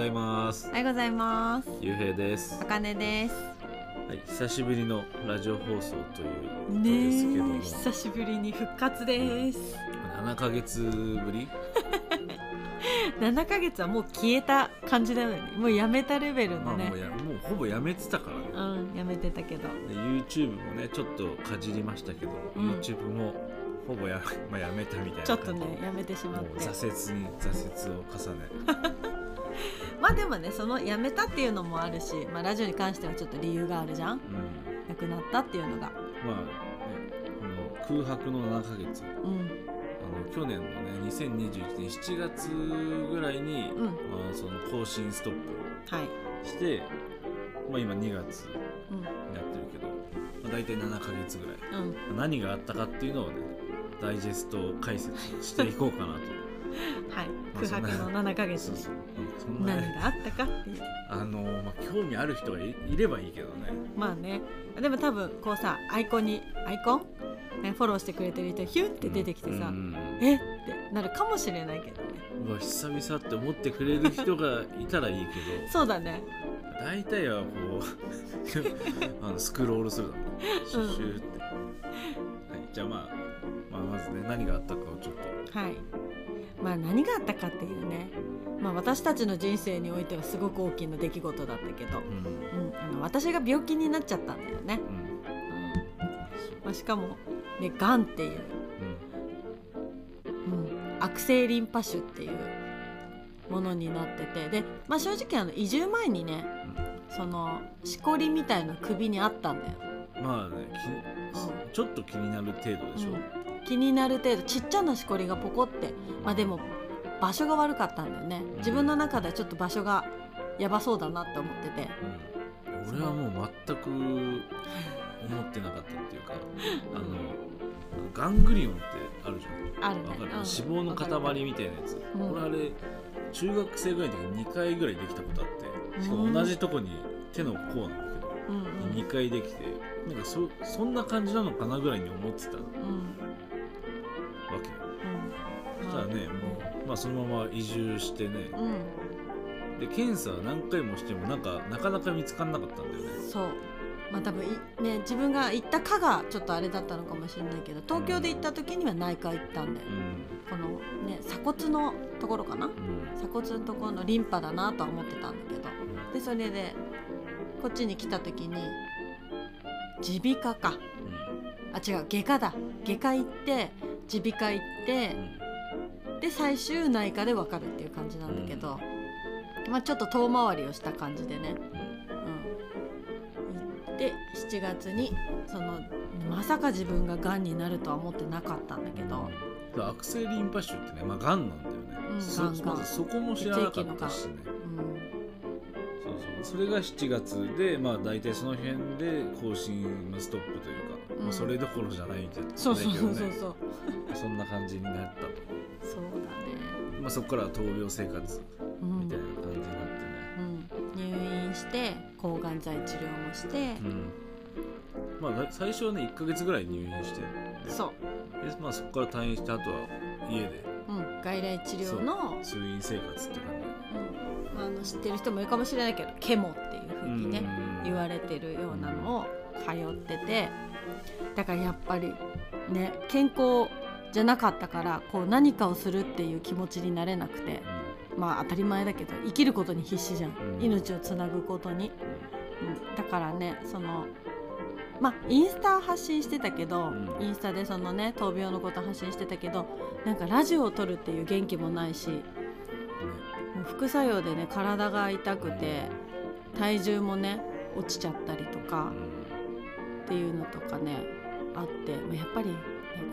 ざいますおはようございます。ゆうへいですあかねです。はい久しぶりのラジオ放送ということねですけども、え、久しぶりに復活です。7ヶ月ぶり？7ヶ月はもう消えた感じだよね。もうやめたレベルのねまあもう。やもうほぼやめてたからねうん、やめてたけど。で YouTube もねちょっとかじりましたけど、うん YouTube もほぼや, まあ、やめたみたいなちょっとね、やめてしまって。挫折に挫折を重ねま あでもね、そのやめたっていうのもあるし、まあラジオに関してはちょっと理由があるじゃん。うん。なくなったっていうのが。まあねこの空白の7ヶ月。うん、あの去年のね2021年7月ぐらいに、うん。まあ、その更新ストッはい。プして、まあ、今2月うん、になってるけど、まあ、大体7ヶ月ぐらい。うん、何があったかっていうのをねダイジェスト解説していこうかなと はい。まあ空白の7ヶ月にそうそううんそんな何ねがあったかっていう。あの、まあ、興味ある人がいいればいいけどね。まあね。でも多分こうさアイコンにアイコン、ね、フォローしてくれてる人ヒュッて出てきてさ、うんえ？ってなるかもしれないけどね。うわ久々って思ってくれる人がいたらいいけど。そうだね。大体はこう あのスクロールするだろうシュシューって、はい、じゃあ、まあ、まあまずね何があったかをちょっと。はいまあ何があったかっていうね。まあ私たちの人生においてはすごく大きな出来事だったけど、うん。うん、あの私が病気になっちゃったんだよね、うん。うん。まあ、しかもねがんっていう、うん、悪性リンパ腫っていうものになってて。で、まあ、正直あの移住前にねそのしこりみたいな首にあったんだよ、うんまあねきちょっと気になる程度でしょ、うん気になる程度ちっちゃなしこりがポコってまあでも場所が悪かったんだよね。自分の中ではちょっと場所がやばそうだなって思ってて。うん俺はもう全く思ってなかったっていうか あのガングリオンってあるじゃん。あるね。わかる、うん。脂肪の塊みたいなやつ、うん。俺あれ中学生ぐらいの時に2回ぐらいできたことあってしかも同じとこに手の甲なんだけど、うんうん。2回できてなんかそそんな感じなのかなぐらいに思ってたわうんらねもう、まあ、そのまま移住してね。うん。で検査何回もしてもなんかなかなか見つからなかったんだよね。そう。まあ多分いね自分が行った科がちょっとあれだったのかもしれないけど東京で行った時には内科行ったんだよ、このね鎖骨のところかなうん。うん鎖骨のところのリンパだなとは思ってたんだけど。でそれでこっちに来た時に耳鼻科か。あ違う外科だ。外科行って耳鼻科行ってで最終内科で分かるっていう感じなんだけど、まあちょっと遠回りをした感じでね。うん、行って7月にそのまさか自分ががんになるとは思ってなかったんだけど、うん。悪性リンパ腫ってねまあがんなんだよね、うんそまずそこも知らなかったしね。うそうそう。それが7月でまあ大体その辺で更新のストップというか、うん。まあ、それどころじゃないみたいな、ん、そうそうそうそう。ね そんな感じになったあ、そこからは闘病生活うん。みたいな感じになってね、うん、入院して抗がん剤治療もして、うん。まあだ最初はね1ヶ月ぐらい入院して。でそう、で、まあ、そこから退院してあとは家で。うん、外来治療の通院生活って感うん。まあ、あの知ってる人もいるかもしれないけどケモっていうふうじにね、うん。言われてるようなのを通ってて。だからやっぱりね健康じゃなかったからこう何かをするっていう気持ちになれなくてまあ当たり前だけど生きることに必死じゃん、うん。命をつなぐことに、うん、だからねそのまあインスタ発信してたけど、うん。インスタでそのね闘病のこと発信してたけどなんかラジオを撮るっていう元気もないしもう副作用でね体が痛くて体重もね落ちちゃったりとかっていうのとかねあって、まあ、やっぱり、ね、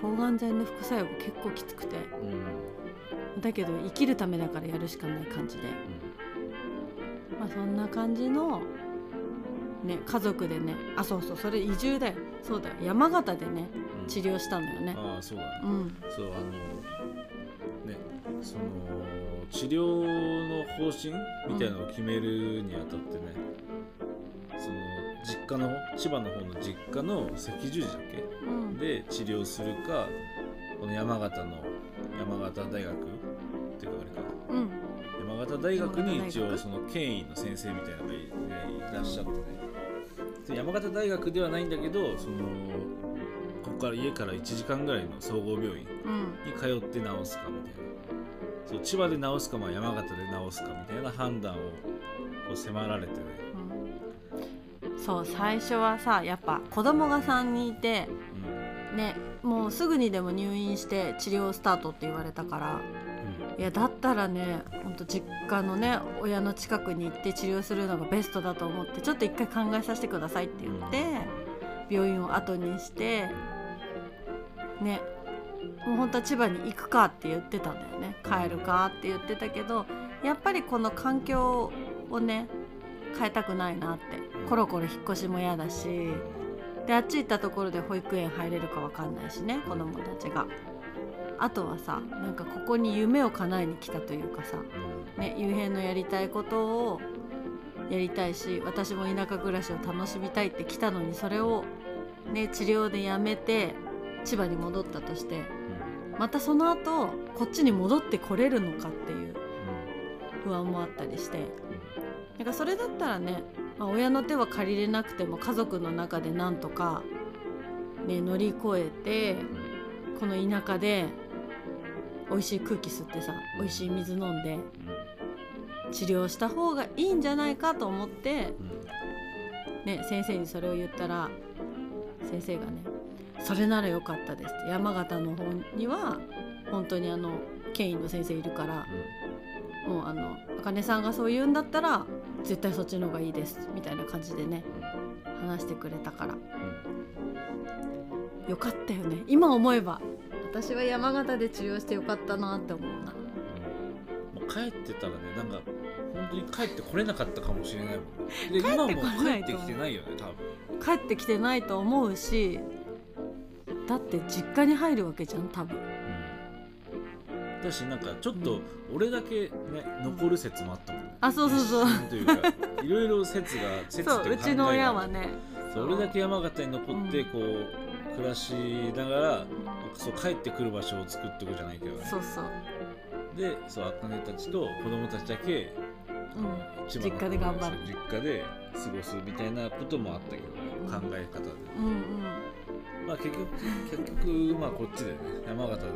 抗がん剤の副作用が結構きつくて。うん。うんだけど生きるためだからやるしかない感じで、まあ、そんな感じの、ね、家族でねあそうそうそれ移住だよ。そうだよ。山形でねうん。治療したのよね。ああそうだね。うん。そうあのねその治療の方針みたいなのを決めるにあたってね、その実家の方千葉の方の実家の赤十字だっけ？うんで治療するかこの山形の山形大学っていうかあれか。うん。山山形大学？に一応その権威の先生みたいなのがい,、ね、いらっしゃってね。で山形大学ではないんだけどそのここから家から1時間ぐらいの総合病院うん。に通って治すかみたいな。そう千葉で治すか、まあ、山形で治すかみたいな判断をこう迫られてね、うん。そう最初はさやっぱ子供が3人いてねもうすぐにでも入院して治療スタートって言われたから。いやだったらねほんと実家のね親の近くに行って治療するのがベストだと思ってちょっと一回考えさせてくださいって言って病院を後にしてねもう本当は千葉に行くかって言ってたんだよね。帰るかって言ってたけどやっぱりこの環境をね変えたくないなって。コロコロ引っ越しも嫌だしであっち行ったところで保育園入れるかわかんないしね子供たちが。あとはさなんかここに夢を叶えに来たというかさ、ね、ゆうへいのやりたいことをやりたいし私も田舎暮らしを楽しみたいって来たのにそれを、ね、治療でやめて千葉に戻ったとしてまたその後こっちに戻ってこれるのかっていう不安もあったりして。なんかそれだったらね、まあ、親の手は借りれなくても家族の中でなんとか、ね、乗り越えてこの田舎で美味しい空気吸ってさ美味しい水飲んで治療した方がいいんじゃないかと思って、ね、先生にそれを言ったら先生がね「それならよかったです」って山形の方には本当にあの権威の先生いるからもうあの茜さんがそう言うんだったら絶対そっちの方がいいですみたいな感じでね話してくれたから。よかったよね。今思えば。私は山形で治療してよかったなって思うな。もう帰ってたらねなんか本当に帰ってこれなかったかもしれないもんね。で帰って今もこないと帰ってきてないよね多分。帰ってきてないと思うしだって実家に入るわけじゃん多分。だしなんかちょっと俺だけね残る説もあったもんねあそうそうそう。というかいろいろ説が 説というかうちの親はね。がそう。俺だけ山形に残ってこう暮らしながらそう帰ってくる場所を作っていくじゃないけどね。そうそう、でそう茜たちと子供たちだけうん、実家で頑張る。実家で過ごすみたいなこともあったけどね。うん。考え方で。うんうん。まあ結局結局まあこっちでね山形で、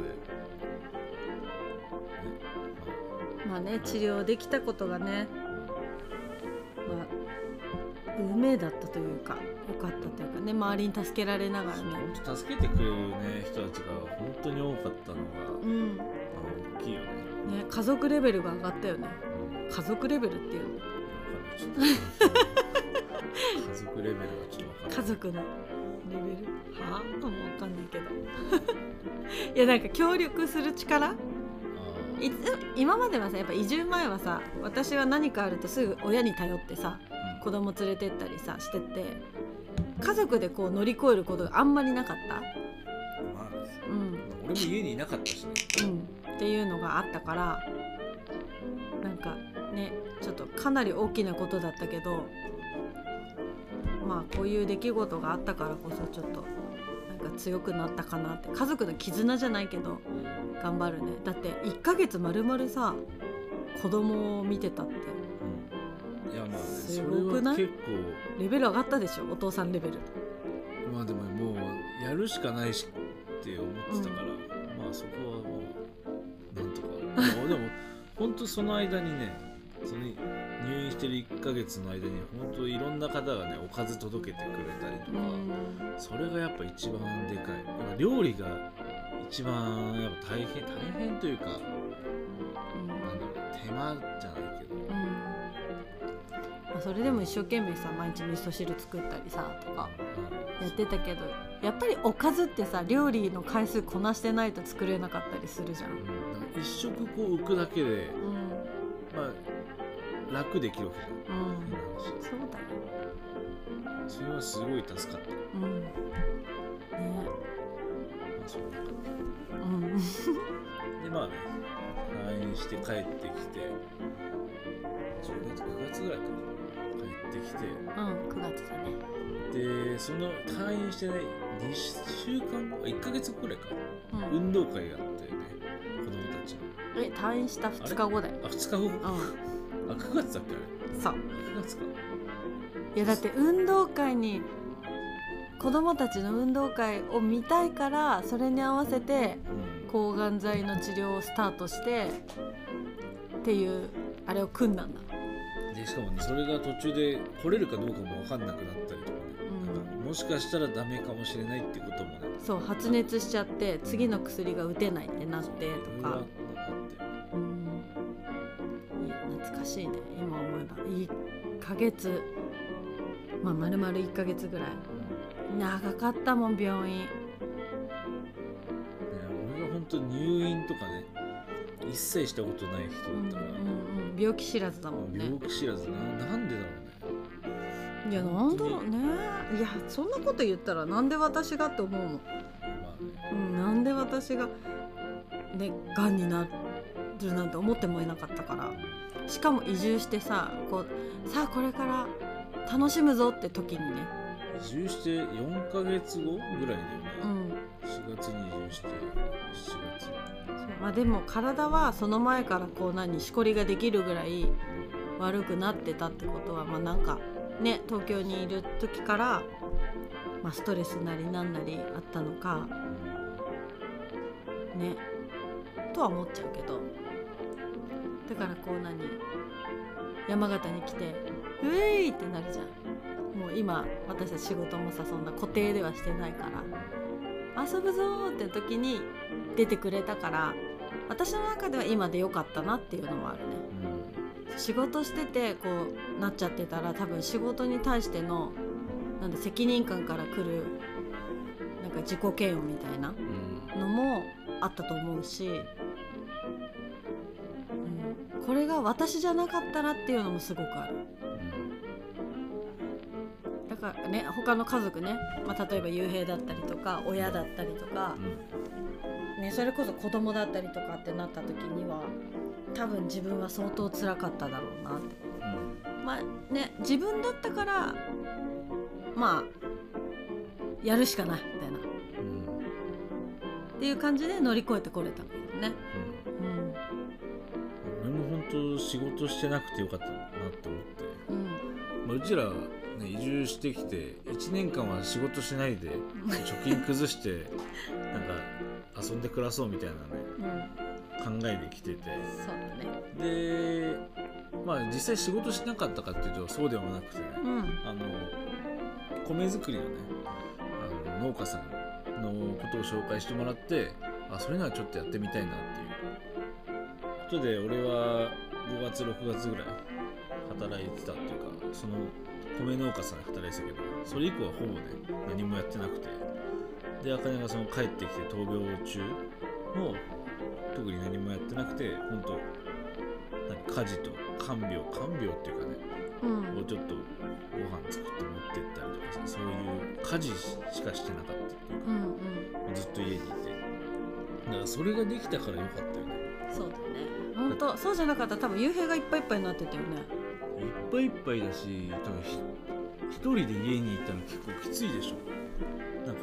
まあね治療できたことがねまあ運命だったというか良かったというかね周りに助けられながらね。助けてくれるね人たちが本当に多かったのが、うん。ねあの大きいよね。家族レベルが上がったよね。うん家族レベルっていうの。家族レベルがちょっとわかんない。家族のレベル？は？あもう分かんないけど。いやなんか協力する力いつ今まではさやっぱ移住前はさ私は何かあるとすぐ親に頼ってさうん。子供連れてったりさしてて家族でこう乗り越えることがあんまりなかった、まあね。うん。俺も家にいなかったしね。うん、っていうのがあったからなんかねちょっとかなり大きなことだったけどまあこういう出来事があったからこそちょっとか強くなったかなって。家族の絆じゃないけど頑張るね。だって1ヶ月まるまるさ子供を見てたって。うん。いやまあねすごくない？は結レベル上がったでしょ？お父さんレベル。構まあでももうやるしかないしって思ってたから、まあそこはもうなんとか。でもでも本当その間にねその入院してる1ヶ月の間に本当いろんな方がねおかず届けてくれたりとうか。ん。それがやっぱ一番でかい。やっぱ料理が一番やっぱ大変大変というかなんだろう手間じゃないけど。うん。まあそれでも一生懸命さ毎日味噌汁作ったりさとかやってたけどやっぱりおかずってさ料理の回数こなしてないと作れなかったりするじゃん。うん。一食こう浮くだけでうん。まあ楽できるわけじゃんうん変な話そうだよ。それはすごい助かったうん。ね。まあそんな感うん。じでまあね退院して帰ってきて10月9月ぐらいかな帰ってきてうん。9月だね。でその退院してね2週間後1ヶ月後くらいかうん運動会やってね子供たちのえ退院した2日後だよあ2日後うあ9月だっけあんそう。れ9月か。いやだって運動会に子供たちの運動会を見たいからそれに合わせてうん。抗がん剤の治療をスタートしてっていうあれを組んだんだ。でしかもねそれが途中で来れるかどうかも分かんなくなったりとかね、うん。もしかしたらダメかもしれないってこともね。そう発熱しちゃって次の薬が打てないってなってとかや懐かしいね。今思えば。1ヶ月。まあ丸々1ヶ月ぐらい。長かったもん病院。ね、俺が本当入院とかね一切したことない人うんうんだったから、うん病気知らずだもんね。病気知らずな。なんでだろうね。いやなんだろうね。いやそんなこと言ったらなんで私がって思うもん、まあね。うん、なんで私がねがんになるなんて思ってもいなかったしかも移住してさこうさあこれから楽しむぞって時にね、移住して4ヶ月後ぐらいだよね、うん。4月に移住して7月まあ、でも体はその前からこう何しこりができるぐらい悪くなってたってことはまあなんかね東京にいる時から、まあ、ストレスなりなんなりあったのかね。とは思っちゃうけどだからこう何山形に来て「うえい!」ってなるじゃん。もう今私たち仕事もさそんな固定ではしてないから。遊ぶぞーって時に出てくれたから私の中では今でよかったなっていうのもあるね。仕事しててこうなっちゃってたら多分仕事に対してのなんだ責任感から来るなんか自己嫌悪みたいなのもあったと思うし、うん、これが私じゃなかったらっていうのもすごくある。だからね他の家族ね、まあ、例えば幽閉だったりとか親だったりとかう、ん。ね、それこそ子供だったりとかってなった時には多分自分は相当辛かっただろうなって。まあね自分だったからまあやるしかないみたいな。っうん。ていう感じで乗り越えてこれたんだよね。うんうん俺も本当仕事してなくてよかったなって思って、うんまあ、うちら、ね、移住してきて1年間は仕事しないで貯金崩してなんか遊んで暮らそうみたいなうん、ね考えで来てて。そうだね。でまあ実際仕事しなかったかっていうとそうでもなくてねうん。あの米作りのねあの農家さんのことを紹介してもらってあそれならちょっとやってみたいなっていうことで俺は5月6月ぐらい働いてたっていうかその米農家さんで働いてたけどそれ以降はほぼね何もやってなくて。で茜がその帰ってきて闘病中も特に何もやってなくて本当家事と看病看病っていうかねうん。もうちょっとご飯作って持ってったりとかさそういう家事しかしてなかったっていううんうん。かずっと家にいて。だからそれができたからよかったよねそうだね。本当そうじゃなかったら多分幽閉がいっぱいいっぱいになってたよね。いっぱいいっぱいだし多分ひ一人で家にいたら結構きついでしょ。なんか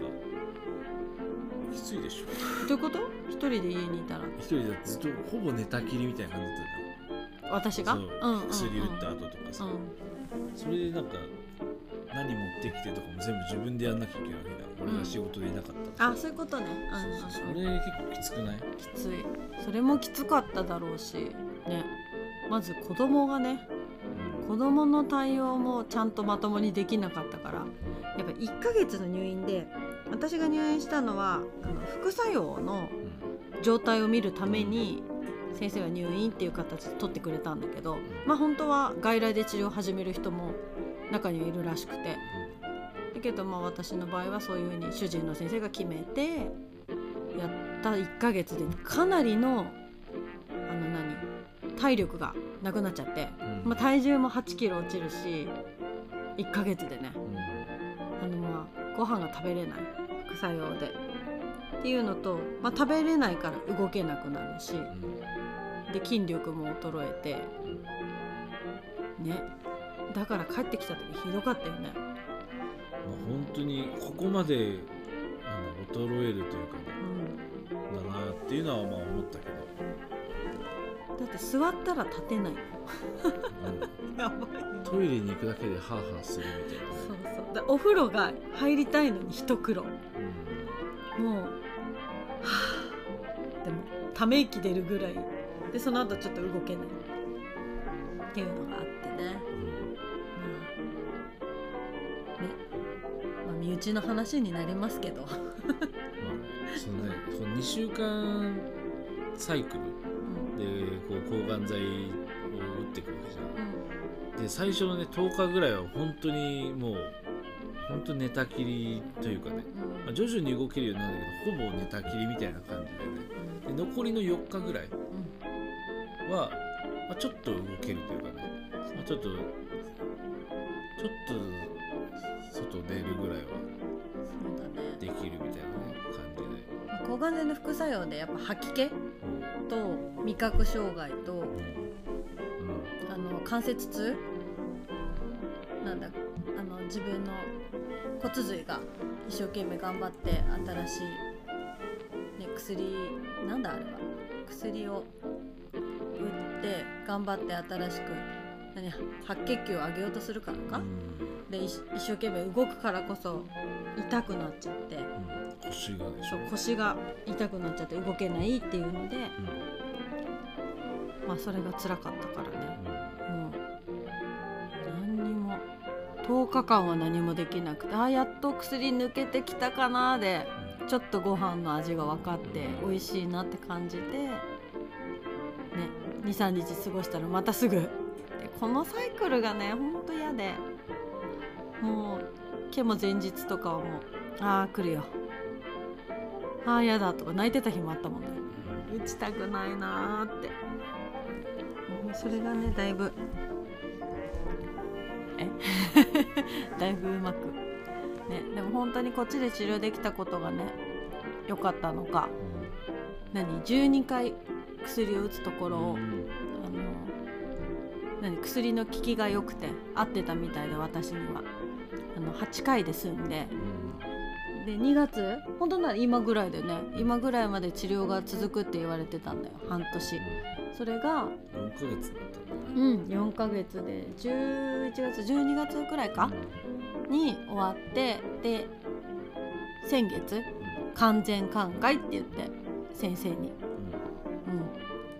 きついでしょ。どういうこと？一人で家にいたら。一人でずっとほぼ寝たきりみたいな感じだった私が？そう。うんうんうん。薬打った後とかさ、うん。それでなんか何持ってきてとかも全部自分でやんなきゃいけない俺が仕事でいなかった。らあそういうことね。うん。そうそうそれ結構きつくない？きつい。それもきつかっただろうし。ね。まず子供がね。子供の対応もちゃんとまともにできなかったから。やっぱ1ヶ月の入院で私が入院したのはあの副作用の状態を見るために先生は入院っていう形で取ってくれたんだけどまあ本当は外来で治療を始める人も中にはいるらしくてだけどまあ私の場合はそういうふうに主治医の先生が決めてやった1ヶ月でかなりのあの何体力がなくなっちゃって、うん。まあ、体重も8キロ落ちるし1ヶ月でね。うん。あのまあご飯が食べれない。副作用で。っていうのと、まあ、食べれないから動けなくなるしうん。で筋力も衰えて。ね。だから帰ってきた時ひどかったよね。まあ、本当にここまで衰えるというかねうん、だなっていうのはまあ思ったけど、だって座ったら立てない。うん。やばい。トイレに行くだけでハーハーするみたいなね。そうそう。だお風呂が入りたいのに一苦労。もうはあ。でもため息出るぐらい。でその後ちょっと動けない。っていうのがあってまあ、身内の話になりますけど、まあそのねこの2週間サイクルうんでこう抗がん剤を打っていくわけじゃうん。んで最初のね10日ぐらいは本当にもう本当寝たきりというかね、まあ、徐々に動けるようになるんだけどほぼ寝たきりみたいな感じでね。で残りの4日ぐらいうん。は、まあ、ちょっと動けるというかね、まあ、ちょっとちょっと外出るぐらいはそうだね。できるみたいなね感じで、抗がん剤の副作用でやっぱ吐き気うん。と味覚障害とうん。あの関節痛なんだあの自分の骨髄が一生懸命頑張って新しい、ね、薬なんだあれは薬を打って頑張って新しく何白血球を上げようとするからか、で一一生懸命動くからこそ痛くなっちゃって。うん、腰がそう腰が痛くなっちゃって動けないっていうので、まあそれが辛かったからね。もう何にも10日間は何もできなくてあやっと薬抜けてきたかなでちょっとご飯の味が分かって美味しいなって感じて、ね、23日過ごしたらまたすぐ。でこのサイクルがねほんと嫌でもう毛も前日とかはもうああ来るよ。ああ嫌だとか泣いてた日もあったもんね。打ちたくないなーって。もうそれがねだいぶえ？だいぶうまく。ねでも本当にこっちで治療できたことがね良かったのか。何？12回薬を打つところを、うん。あの何？薬の効きが良くて合ってたみたいで私にはあの8回で済んで。で2月本当なら今ぐらいでね。今ぐらいまで治療が続くって言われてたんだよ。半年。それが4ヶ月だったんだねうん4ヶ月で。11月12月くらいか？に終わってで先月？完全寛解って言って先生に、うん。うん、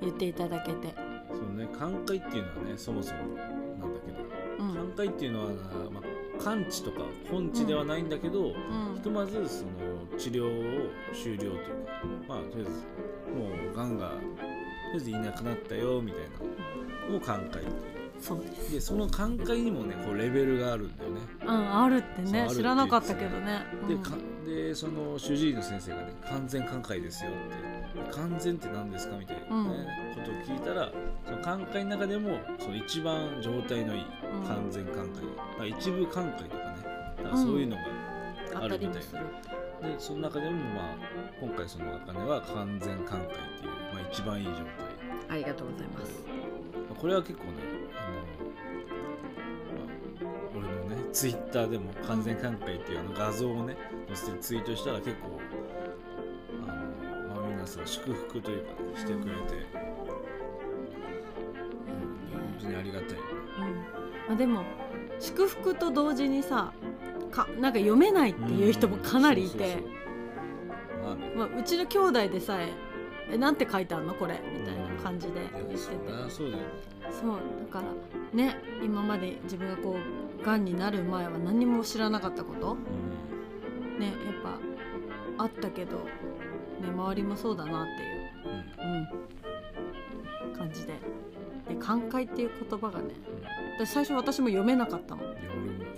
言っていただけて、そうね寛解っていうのはねそもそもなんだけど。うん。寛解っていうのは、まあ、完治とか根治ではないんだけど、うんひとまずその治療を終了というかまあとりあえずもうがんがとりあえずいなくなったよみたいなのを寛解そうです。でその寛解にもねこうレベルがあるんだよね。うんあるってね。知らなかったけどね。で,、うん。かでその主治医の先生がね完全寛解ですよって。完全って何ですかみたいな、ねことを聞いたらその寛解の中でもその一番状態のいいうん。完全寛解、まあ、一部寛解とかね。だからそういうのが、あったりもする。でその中でもまあ今回そのあかねは完全寛解っていう、まあ、一番いい状態。ありがとうございます。まあこれは結構ねあの、まあ、俺のねツイッターでも完全寛解っていうあの画像をね載せてツイートしたら結構あの、まあ、みんなさ祝福というか、ね、してくれて、にありがたい、うん。まあ、でも祝福と同時にさかなんか読めないっていう人もかなりいて。そうちの兄弟でさえ「えなんて書いてあるの？これ」みたいな感じで言ってて。そうだよね。そう。だからね今まで自分がこうがんになる前は何も知らなかったこと？ねやっぱあったけど、ね、周りもそうだなっていう、うん。うん。うん、感じでで寛解っていう言葉がね私最初私も読めなかったの。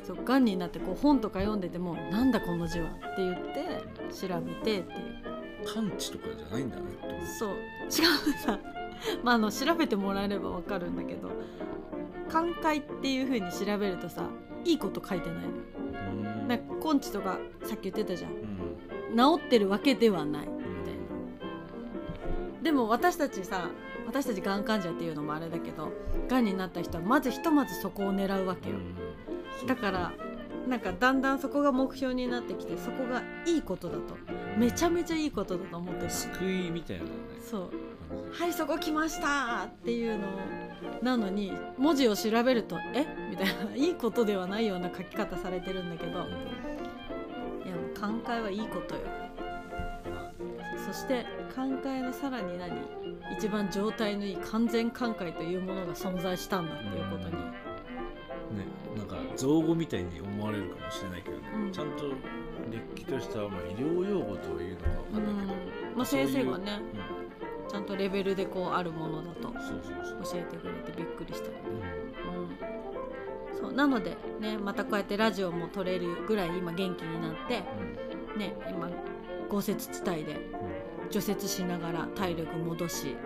そうがんになってこう本とか読んでても「なんだこの字は」って言って調べてっていう。完治とかじゃないんだねそう。違うさ まああの調べてもらえればわかるんだけど。寛解っていう風に調べるとさいいこと書いてないの。うん。なんか根治とかさっき言ってたじゃん。うん。治ってるわけではないみたいな。でも私たちさ私たちがん患者っていうのもあれだけどがんになった人はまずひとまずそこを狙うわけよ、うん。だからなんかだんだんそこが目標になってきてそこがいいことだと。めちゃめちゃいいことだと思ってた。救いみたいなね。そう。はいそこ来ましたっていうのなのに文字を調べるとえ？みたいな。いいことではないような書き方されてるんだけど。いやもう寛解はいいことよ。そして寛解のさらに何？一番状態のいい完全寛解というものが存在したんだっていうことに、ねなんか造語みたいに思われるかもしれないけどね、うん。ちゃんとれっきとした、まあ、医療用語というのかわかんないけど、うん。まあ、先生がねうちゃんとレベルでこうあるものだと教えてくれてびっくりしたよね。うん。うん、そうなのでねまたこうやってラジオも撮れるぐらい今元気になってね今豪雪地帯で除雪しながら体力戻し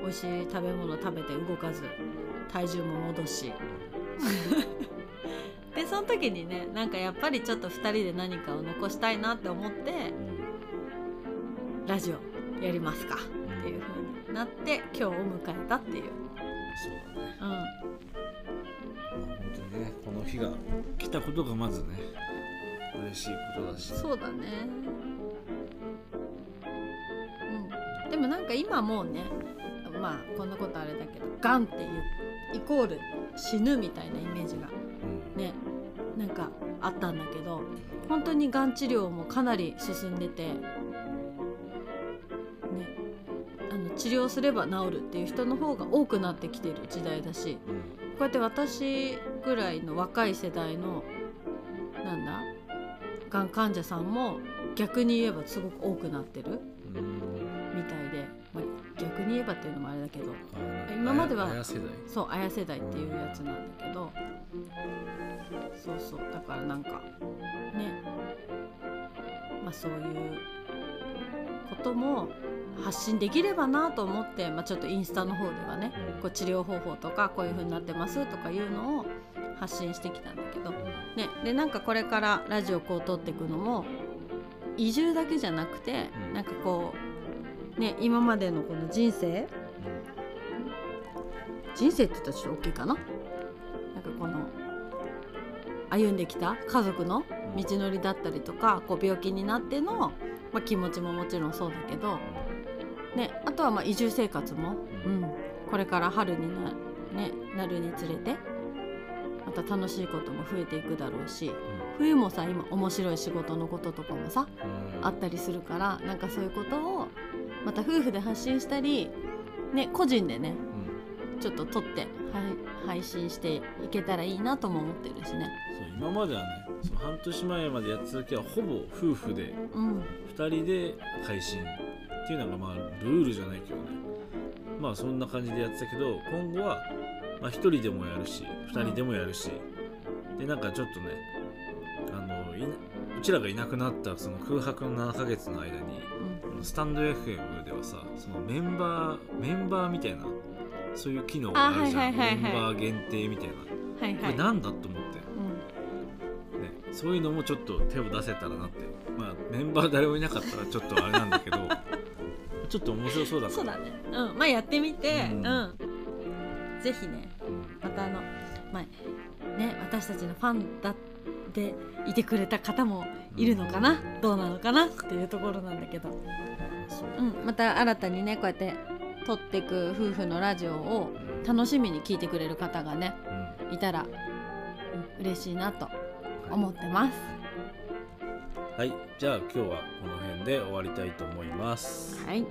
美味しい食べ物食べて動かず体重も戻し。でその時にねなんかやっぱりちょっと2人で何かを残したいなって思ってラジオやりますかっていう風になって今日を迎えたっていう、そうだね、うまあ、本当にねこの日が来たことがまずね嬉しいことだし。ん、そうだね。うんでもなんか今もうねまあこんなことあれだけどがんっていうイコール死ぬみたいなイメージがうん。ねなんかあったんだけど本当にがん治療もかなり進んでて、ね、あの治療すれば治るっていう人の方が多くなってきてる時代だしうん。こうやって私ぐらいの若い世代のなんだがん患者さんも逆に言えばすごく多くなってるに言えばっていうのもあれだけど今まではそう綾世代っていうやつなんだけどそうそうだからなんかねまあそういうことも発信できればなと思って、まあ、ちょっとインスタの方ではねうん。こう治療方法とかこういう風になってますとかいうのを発信してきたんだけど、ね、でなんかこれからラジオこう撮っていくのも移住だけじゃなくて、うん。なんかこうね今までのこの人生。人生って言ったらちょっと大きいかな。なんかこの歩んできた家族の道のりだったりとかこう病気になっての、まあ、気持ちももちろんそうだけど、ね、あとはまあ移住生活も、ううん。ん、これから春にな,、ね、なるにつれてまた楽しいことも増えていくだろうし冬もさ今面白い仕事のこととかもさうん。あったりするからなんかそういうことをまた夫婦で発信したり、ね、個人でねうんちょっと撮ってはい配信していけたらいいなとも思ってるしね。そう今まではねその半年前までやってた時はほぼ夫婦でうん。2人で配信っていうのがまあルールじゃないけどね。まあそんな感じでやってたけど今後はまあ1人でもやるし2人でもやるし、でなんかちょっとねあのうちらがいなくなったその空白の7ヶ月の間にうん。スタンド FM さそのメンバーメンバーみたいなそういう機能があるじゃん、メンバー限定みたいな。はいはい。これなんだと思って、ね、うん。そういうのもちょっと手を出せたらなって。まあメンバー誰もいなかったらちょっとあれなんだけど ちょっと面白そうだから。そうだね。うん、まあやってみて、ううん。ん、ぜひね、またあの、まあね、私たちのファンだっていてくれた方もいるのかな、どうなのかな？っていうところなんだけど、そううん、また新たにねこうやって撮っていく夫婦のラジオを楽しみに聞いてくれる方がねうん。いたら、うん、嬉しいなと思ってます。はい。じゃあ今日はこの辺で終わりたいと思います。はい、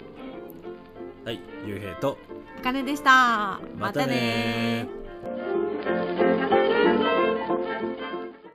はい。ゆうへいと。あかねでした。またねー